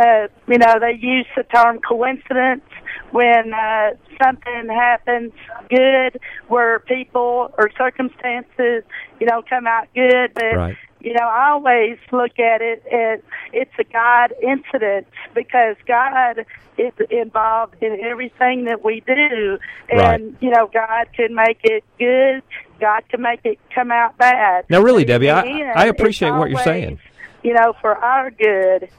Speaker 19: uh, you know, they use the term coincidence when uh, something happens good, where people or circumstances, you know, come out good. But
Speaker 3: Right.
Speaker 19: You know, I always look at it as it's a God incident because God is involved in everything that we do, and
Speaker 3: Right.
Speaker 19: you know, God can make it good. God can make it come out bad.
Speaker 3: Now, really, Debbie, I-
Speaker 19: in the end,
Speaker 3: I appreciate what you're saying.
Speaker 19: You know, for our good.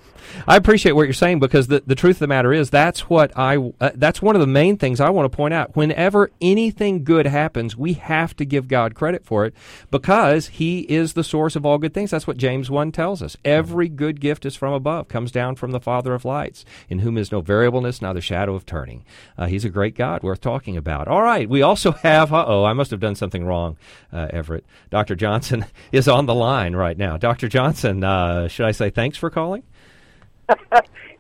Speaker 3: I appreciate what you're saying because the, the truth of the matter is that's what I uh, that's one of the main things I want to point out. Whenever anything good happens, we have to give God credit for it because He is the source of all good things. That's what James one tells us. Every good gift is from above, comes down from the Father of lights, in whom is no variableness, neither shadow of turning. Uh, he's a great God worth talking about. All right, we also have. Uh oh, I must have done something wrong, uh, Everett. Doctor Johnson is on the line right now. Doctor Johnson, uh, should I say thanks for calling?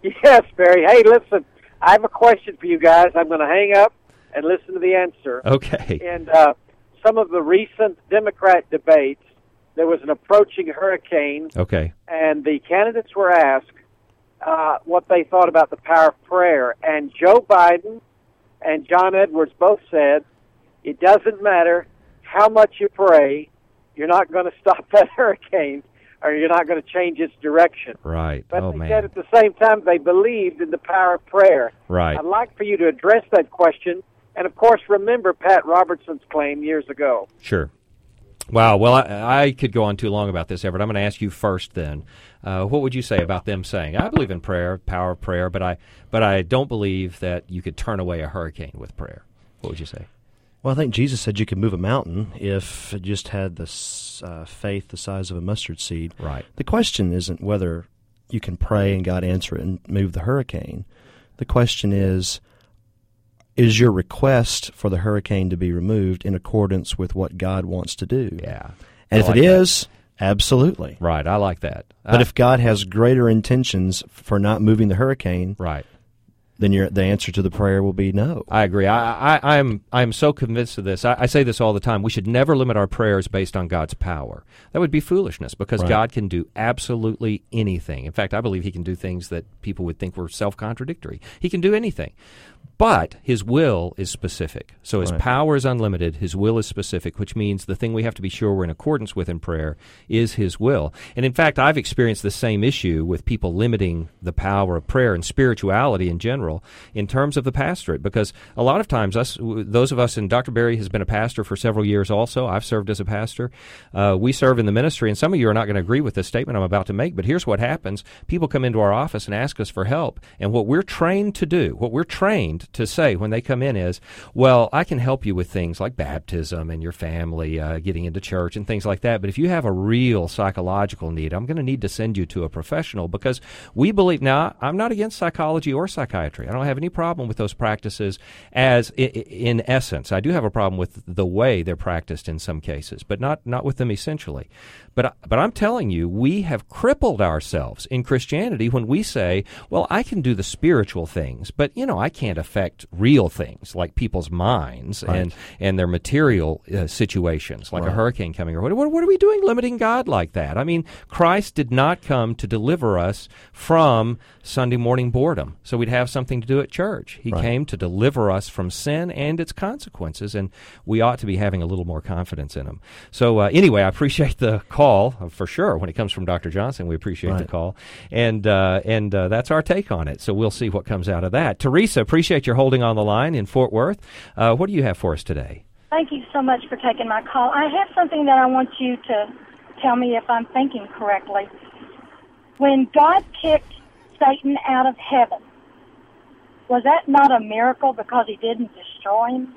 Speaker 20: yes, Barry. Hey, listen, I have a question for you guys. I'm going to hang up and listen to the answer.
Speaker 3: Okay.
Speaker 20: And uh, some of the recent Democrat debates, there was an approaching hurricane,
Speaker 3: Okay.
Speaker 20: and the candidates were asked uh, what they thought about the power of prayer. And Joe Biden and John Edwards both said it doesn't matter how much you pray, you're not going to stop that hurricane or you're not going to change its direction.
Speaker 3: Right.
Speaker 20: But
Speaker 3: oh
Speaker 20: they
Speaker 3: man.
Speaker 20: said at the same time they believed in the power of prayer.
Speaker 3: Right.
Speaker 20: I'd like for you to address that question. And of course, remember Pat Robertson's claim years ago.
Speaker 3: Sure. Wow. Well, I, I could go on too long about this, Everett. I'm going to ask you first. Then, uh, what would you say about them saying, "I believe in prayer, power of prayer, but I, but I don't believe that you could turn away a hurricane with prayer"? What would you say?
Speaker 6: Well, I think Jesus said you could move a mountain if it just had the uh, faith the size of a mustard seed.
Speaker 3: Right.
Speaker 6: The question isn't whether you can pray and God answer it and move the hurricane. The question is is your request for the hurricane to be removed in accordance with what God wants to do?
Speaker 3: Yeah.
Speaker 6: And
Speaker 3: I
Speaker 6: if
Speaker 3: like
Speaker 6: it
Speaker 3: that.
Speaker 6: is, absolutely.
Speaker 3: Right. I like that.
Speaker 6: But
Speaker 3: I-
Speaker 6: if God has greater intentions for not moving the hurricane,
Speaker 3: right.
Speaker 6: Then your the answer to the prayer will be no.
Speaker 3: I agree. I, I, I'm I'm so convinced of this. I, I say this all the time. We should never limit our prayers based on God's power. That would be foolishness because
Speaker 6: Right.
Speaker 3: God can do absolutely anything. In fact, I believe He can do things that people would think were self contradictory. He can do anything. But his will is specific. So his
Speaker 6: Right.
Speaker 3: power is unlimited. His will is specific, which means the thing we have to be sure we're in accordance with in prayer is his will. And in fact, I've experienced the same issue with people limiting the power of prayer and spirituality in general in terms of the pastorate, because a lot of times us, those of us, and Dr. Berry has been a pastor for several years also. I've served as a pastor. Uh, we serve in the ministry, and some of you are not going to agree with this statement I'm about to make, but here's what happens. People come into our office and ask us for help, and what we're trained to do, what we're trained to say when they come in is, well, I can help you with things like baptism and your family uh, getting into church and things like that, but if you have a real psychological need, I'm going to need to send you to a professional because we believe, now, I'm not against psychology or psychiatry. I don't have any problem with those practices as i- in essence. I do have a problem with the way they're practiced in some cases, but not, not with them essentially. But, but I'm telling you, we have crippled ourselves in Christianity when we say, well, I can do the spiritual things, but, you know, I can't affect real things like people's minds
Speaker 6: Right.
Speaker 3: and, and their material uh, situations, like a hurricane coming or what, what, what are we doing limiting God like that? I mean, Christ did not come to deliver us from Sunday morning boredom so we'd have something to do at church. He
Speaker 6: Right.
Speaker 3: came to deliver us from sin and its consequences, and we ought to be having a little more confidence in him. So, uh, anyway, I appreciate the call uh, for sure. When it comes from Dr. Johnson, we appreciate the call, and uh, and uh, that's our take on it. So we'll see what comes out of that. Teresa, appreciate your holding on the line in Fort Worth. Uh, what do you have for us today?
Speaker 21: Thank you so much for taking my call. I have something that I want you to tell me if I'm thinking correctly. When God kicked Satan out of heaven, was that not a miracle because he didn't destroy him?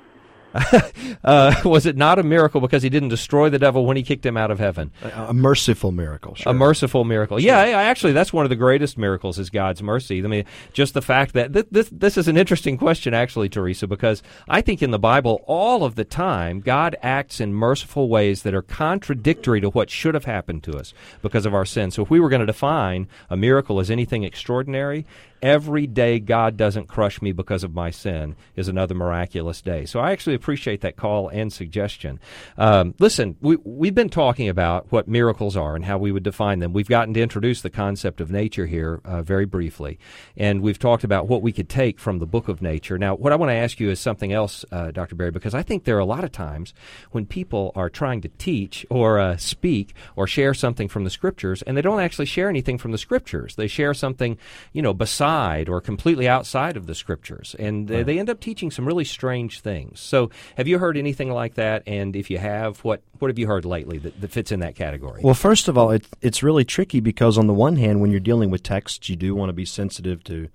Speaker 3: Uh, was it not a miracle because he didn't destroy the devil when he kicked him out of heaven?
Speaker 6: A, a merciful miracle. Sure.
Speaker 3: A merciful miracle. Yeah, I, I actually, that's one of the greatest miracles is God's mercy. I mean, just the fact that th- this this is an interesting question, actually, Teresa, because I think in the Bible all of the time God acts in merciful ways that are contradictory to what should have happened to us because of our sin. So if we were going to define a miracle as anything extraordinary, every day God doesn't crush me because of my sin is another miraculous day. So I actually appreciate that call and suggestion. Um, listen, we, we've been talking about what miracles are and how we would define them. We've gotten to introduce the concept of nature here uh, very briefly, and we've talked about what we could take from the book of nature. Now, what I want to ask you is something else, uh, Dr. Berry, because I think there are a lot of times when people are trying to teach or uh, speak or share something from the scriptures, and they don't actually share anything from the scriptures. They share something, you know, beside or completely outside of the scriptures, and they, they end up teaching some really strange things. So, have you heard anything like that? And if you have, what what have you heard lately that, that fits in that category?
Speaker 6: Well, first of all, it, it's really tricky because on the one hand, when you're dealing with text, you do want to be sensitive to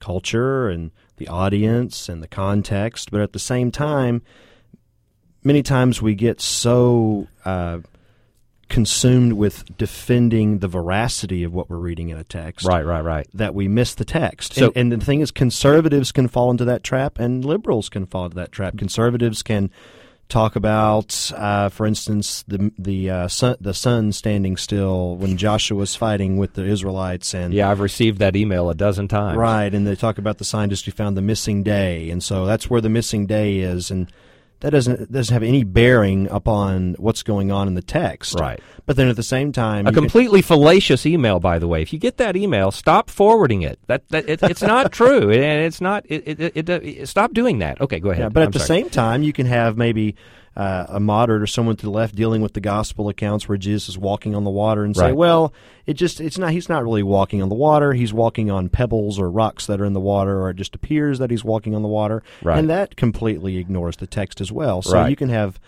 Speaker 6: culture and the audience and the context, but at the same time, many times we get so uh, consumed with defending the veracity of what we're reading in a text,
Speaker 3: Right, right, right.
Speaker 6: that we miss the text.
Speaker 3: So-
Speaker 6: and, and the thing is, conservatives can fall into that trap, and liberals can fall into that trap. Conservatives can talk about, uh, for instance, the the uh, sun, the sun standing still when Joshua was fighting with the Israelites, and
Speaker 3: yeah, I've received that email a dozen times.
Speaker 6: right, and they talk about the scientist who found the missing day, and so that's where the missing day is, and that doesn't doesn't have any bearing upon what's going on in the text,
Speaker 3: Right.
Speaker 6: But then at the same time,
Speaker 3: A
Speaker 6: you can-
Speaker 3: completely fallacious email, by the way. If you get that email, stop forwarding it. That, that it, it's not true, and it's not. It, it, it, it- stop doing that. Okay, go ahead.
Speaker 6: Yeah, but at
Speaker 3: I'm
Speaker 6: the
Speaker 3: sorry.
Speaker 6: same time, you can have maybe uh, a moderate or someone to the left dealing with the gospel accounts where Jesus is walking on the water and say,
Speaker 3: Right.
Speaker 6: well, it just it's not he's not really walking on the water. He's walking on pebbles or rocks that are in the water, or it just appears that he's walking on the water,
Speaker 3: Right.
Speaker 6: and that completely ignores the text as well. So
Speaker 3: Right.
Speaker 6: you can have.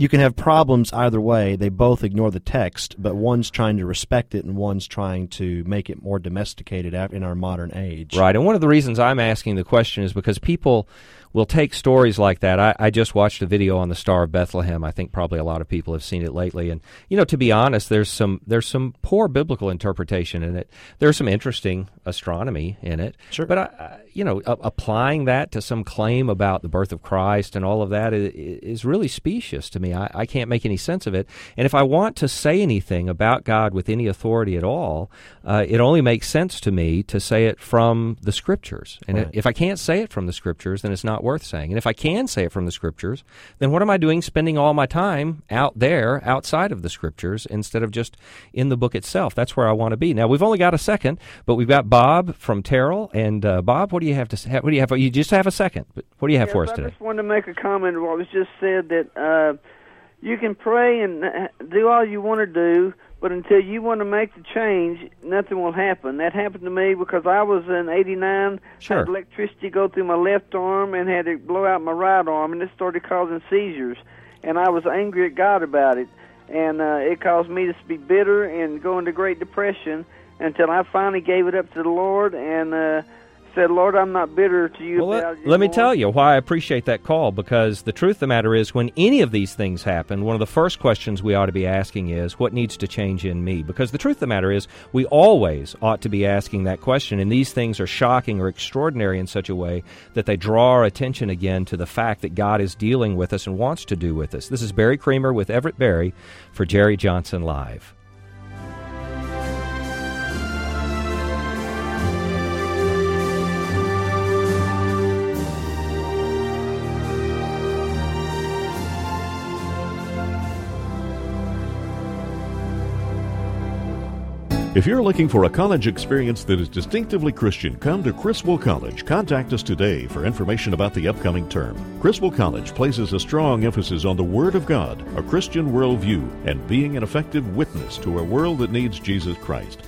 Speaker 6: You can have problems either way. They both ignore the text, but one's trying to respect it and one's trying to make it more domesticated in our modern age.
Speaker 3: Right. And one of the reasons I'm asking the question is because people will take stories like that. I, I just watched a video on the Star of Bethlehem. I think probably a lot of people have seen it lately. And you know, to be honest, there's some there's some poor biblical interpretation in it. There's some interesting astronomy in it.
Speaker 6: Sure.
Speaker 3: But I, I, you know, a- applying that to some claim about the birth of Christ and all of that is, is really specious to me. me. I, I can't make any sense of it. And if I want to say anything about God with any authority at all, uh, it only makes sense to me to say it from the Scriptures. And
Speaker 6: Right.
Speaker 3: if I can't say it from the Scriptures, then it's not worth saying. And if I can say it from the Scriptures, then what am I doing spending all my time out there, outside of the Scriptures, instead of just in the book itself? That's where I want to be. Now, we've only got a second, but we've got Bob from Terrell. And uh, Bob, what do you have to say? What do you have? You just have a second. But what do you have for us
Speaker 22: Yes,
Speaker 3: today?
Speaker 22: I just wanted to make a comment what was just said that uh, you can pray and uh, do all you want to do, but until you want to make the change, nothing will happen. That happened to me because I was in '89,
Speaker 3: Sure.
Speaker 22: had electricity go through my left arm and had it blow out my right arm, and it started causing seizures. And I was angry at God about it, and uh, it caused me to be bitter and go into Great Depression until I finally gave it up to the Lord and uh, said, "Lord, I'm not bitter to you
Speaker 3: Well,
Speaker 22: about
Speaker 3: let, let me tell you why I appreciate that call because the truth of the matter is, when any of these things happen, one of the first questions we ought to be asking is, What needs to change in me? Because the truth of the matter is, we always ought to be asking that question, and these things are shocking or extraordinary in such a way that they draw our attention again to the fact that God is dealing with us and wants to do with us. This is Barry Creamer with Everett Berry for Jerry Johnson Live.
Speaker 1: If you're looking for a college experience that is distinctively Christian, come to Criswell College. Contact us today for information about the upcoming term. Criswell College places a strong emphasis on the Word of God, a Christian worldview, and being an effective witness to a world that needs Jesus Christ.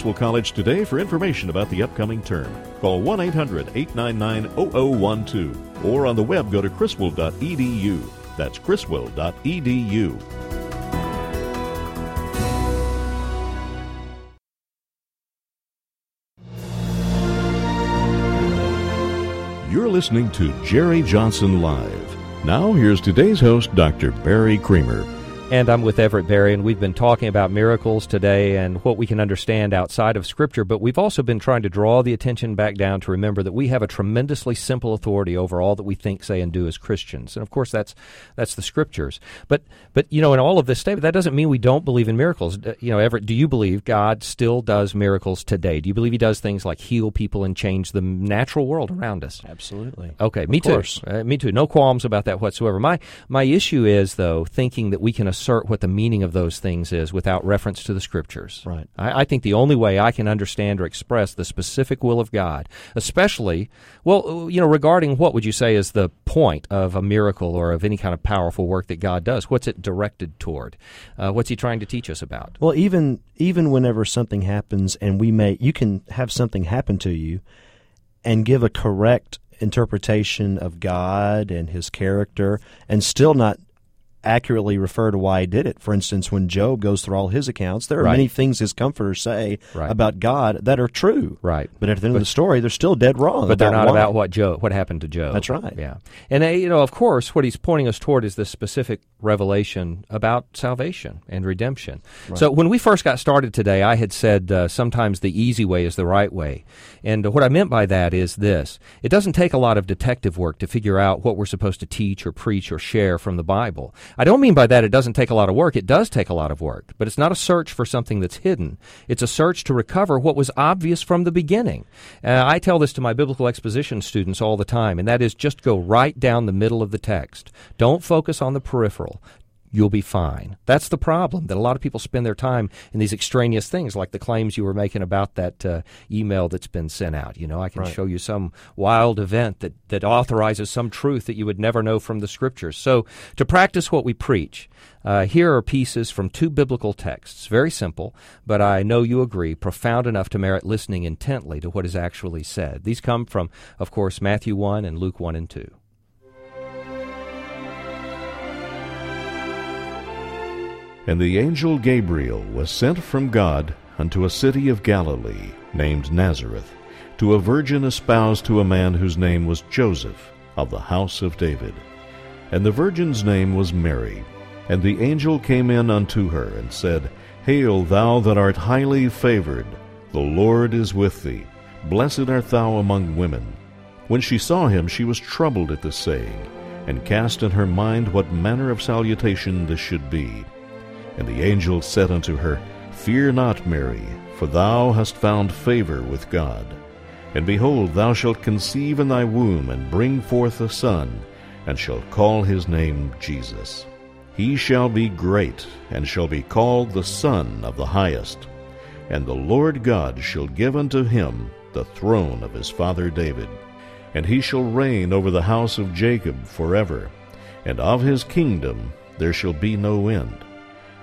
Speaker 1: College today for information about the upcoming term. Call 1 800 899 0012 or on the web go to criswell.edu. That's criswell.edu. You're listening to Jerry Johnson Live. Now, here's today's host, Dr. Barry Creamer.
Speaker 3: And I'm with Everett Berry, and we've been talking about miracles today and what we can understand outside of Scripture, but we've also been trying to draw the attention back down to remember that we have a tremendously simple authority over all that we think, say, and do as Christians. And of course, that's that's the Scriptures. But but you know, in all of this statement, that doesn't mean we don't believe in miracles. You know, Everett, do you believe God still does miracles today? Do you believe He does things like heal people and change the natural world around us?
Speaker 6: Absolutely.
Speaker 3: Okay, me
Speaker 6: course.
Speaker 3: too. Uh, me too. No qualms about that whatsoever. My my issue is though thinking that we can assert what the meaning of those things is without reference to the scriptures.
Speaker 6: Right.
Speaker 3: I, I think the only way I can understand or express the specific will of God, especially well, you know, regarding what would you say is the point of a miracle or of any kind of powerful work that God does? What's it directed toward? Uh, what's He trying to teach us about?
Speaker 6: Well, even even whenever something happens, and we may, you can have something happen to you, and give a correct interpretation of God and His character, and still not accurately refer to why he did it. For instance, when Job goes through all his accounts, there are
Speaker 3: Right.
Speaker 6: many things his comforters say
Speaker 3: Right.
Speaker 6: about God that are true.
Speaker 3: Right.
Speaker 6: But at the end of the story, they're still dead wrong.
Speaker 3: But they're not
Speaker 6: why.
Speaker 3: about what Job, what happened to Job.
Speaker 6: That's right.
Speaker 3: Yeah, and uh, you know, of course, what he's pointing us toward is this specific revelation about salvation and redemption.
Speaker 6: Right.
Speaker 3: So when we first got started today, I had said uh, sometimes the easy way is the right way, and what I meant by that is this: it doesn't take a lot of detective work to figure out what we're supposed to teach or preach or share from the Bible. I don't mean by that it doesn't take a lot of work. It does take a lot of work, but it's not a search for something that's hidden. It's a search to recover what was obvious from the beginning. Uh, I tell this to my biblical exposition students all the time, and that is just go right down the middle of the text. Don't focus on the peripheral. You'll be fine. That's the problem that a lot of people spend their time in these extraneous things, like the claims you were making about that uh, email that's been sent out. You know, I can
Speaker 6: Right.
Speaker 3: show you some wild event that, that authorizes some truth that you would never know from the scriptures. So, to practice what we preach, uh, here are pieces from two biblical texts. Very simple, but I know you agree, profound enough to merit listening intently to what is actually said. These come from, of course, Matthew 1 and Luke 1 and 2.
Speaker 1: And the angel Gabriel was sent from God unto a city of Galilee, named Nazareth, to a virgin espoused to a man whose name was Joseph, of the house of David. And the virgin's name was Mary. And the angel came in unto her, and said, Hail, thou that art highly favored, the Lord is with thee. Blessed art thou among women. When she saw him, she was troubled at this saying, and cast in her mind what manner of salutation this should be. And the angel said unto her, Fear not, Mary, for thou hast found favor with God. And behold, thou shalt conceive in thy womb, and bring forth a son, and shalt call his name Jesus. He shall be great, and shall be called the Son of the Highest. And the Lord God shall give unto him the throne of his father David. And he shall reign over the house of Jacob forever, and of his kingdom there shall be no end.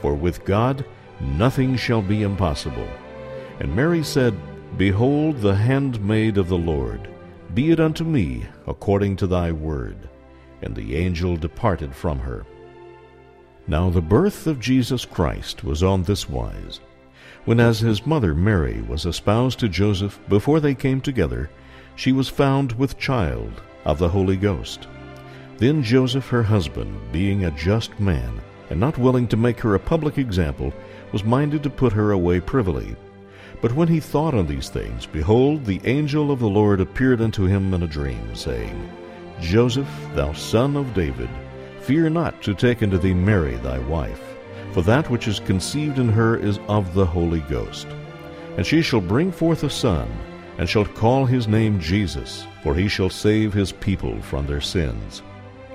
Speaker 1: For with God nothing shall be impossible. And Mary said, Behold the handmaid of the Lord, be it unto me according to thy word. And the angel departed from her. Now the birth of Jesus Christ was on this wise. When as his mother Mary was espoused to Joseph before they came together, she was found with child of the Holy Ghost. Then Joseph her husband, being a just man, and not willing to make her a public example, was minded to put her away privily. But when he thought on these things, behold, the angel of the Lord appeared unto him in a dream, saying, Joseph, thou son of David, fear not to take unto thee Mary thy wife, for that which is conceived in her is of the Holy Ghost. And she shall bring forth a son, and shall call his name Jesus, for he shall save his people from their sins.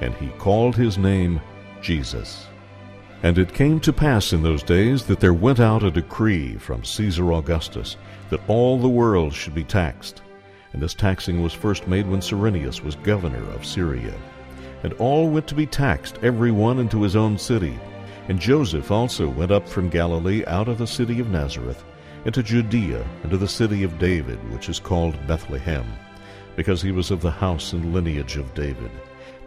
Speaker 1: and he called his name Jesus. And it came to pass in those days that there went out a decree from Caesar Augustus that all the world should be taxed. And this taxing was first made when Cyrenius was governor of Syria. And all went to be taxed, every one into his own city. And Joseph also went up from Galilee out of the city of Nazareth into Judea, into the city of David, which is called Bethlehem, because he was of the house and lineage of David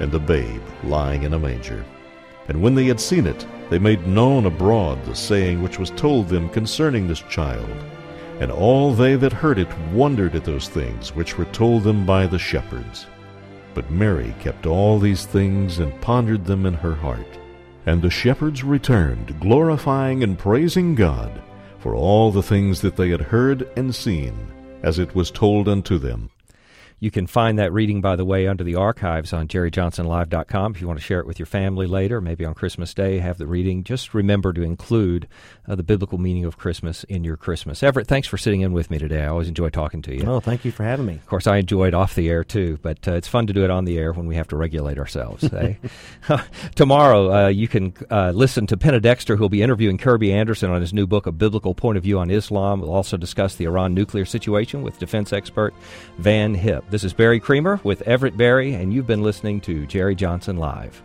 Speaker 1: and the babe lying in a manger. And when they had seen it, they made known abroad the saying which was told them concerning this child. And all they that heard it wondered at those things which were told them by the shepherds. But Mary kept all these things and pondered them in her heart. And the shepherds returned, glorifying and praising God for all the things that they had heard and seen, as it was told unto them.
Speaker 3: You can find that reading, by the way, under the archives on jerryjohnsonlive.com. If you want to share it with your family later, maybe on Christmas Day, have the reading. Just remember to include uh, the biblical meaning of Christmas in your Christmas. Everett, thanks for sitting in with me today. I always enjoy talking to you.
Speaker 6: Oh, thank you for having me.
Speaker 3: Of course, I enjoy it off the air too, but uh, it's fun to do it on the air when we have to regulate ourselves. eh? Tomorrow, uh, you can uh, listen to Penna Dexter, who will be interviewing Kirby Anderson on his new book, A Biblical Point of View on Islam. We'll also discuss the Iran nuclear situation with defense expert Van Hipp. This is Barry Creamer with Everett Berry, and you've been listening to Jerry Johnson Live.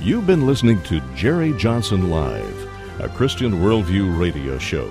Speaker 1: You've been listening to Jerry Johnson Live, a Christian Worldview radio show.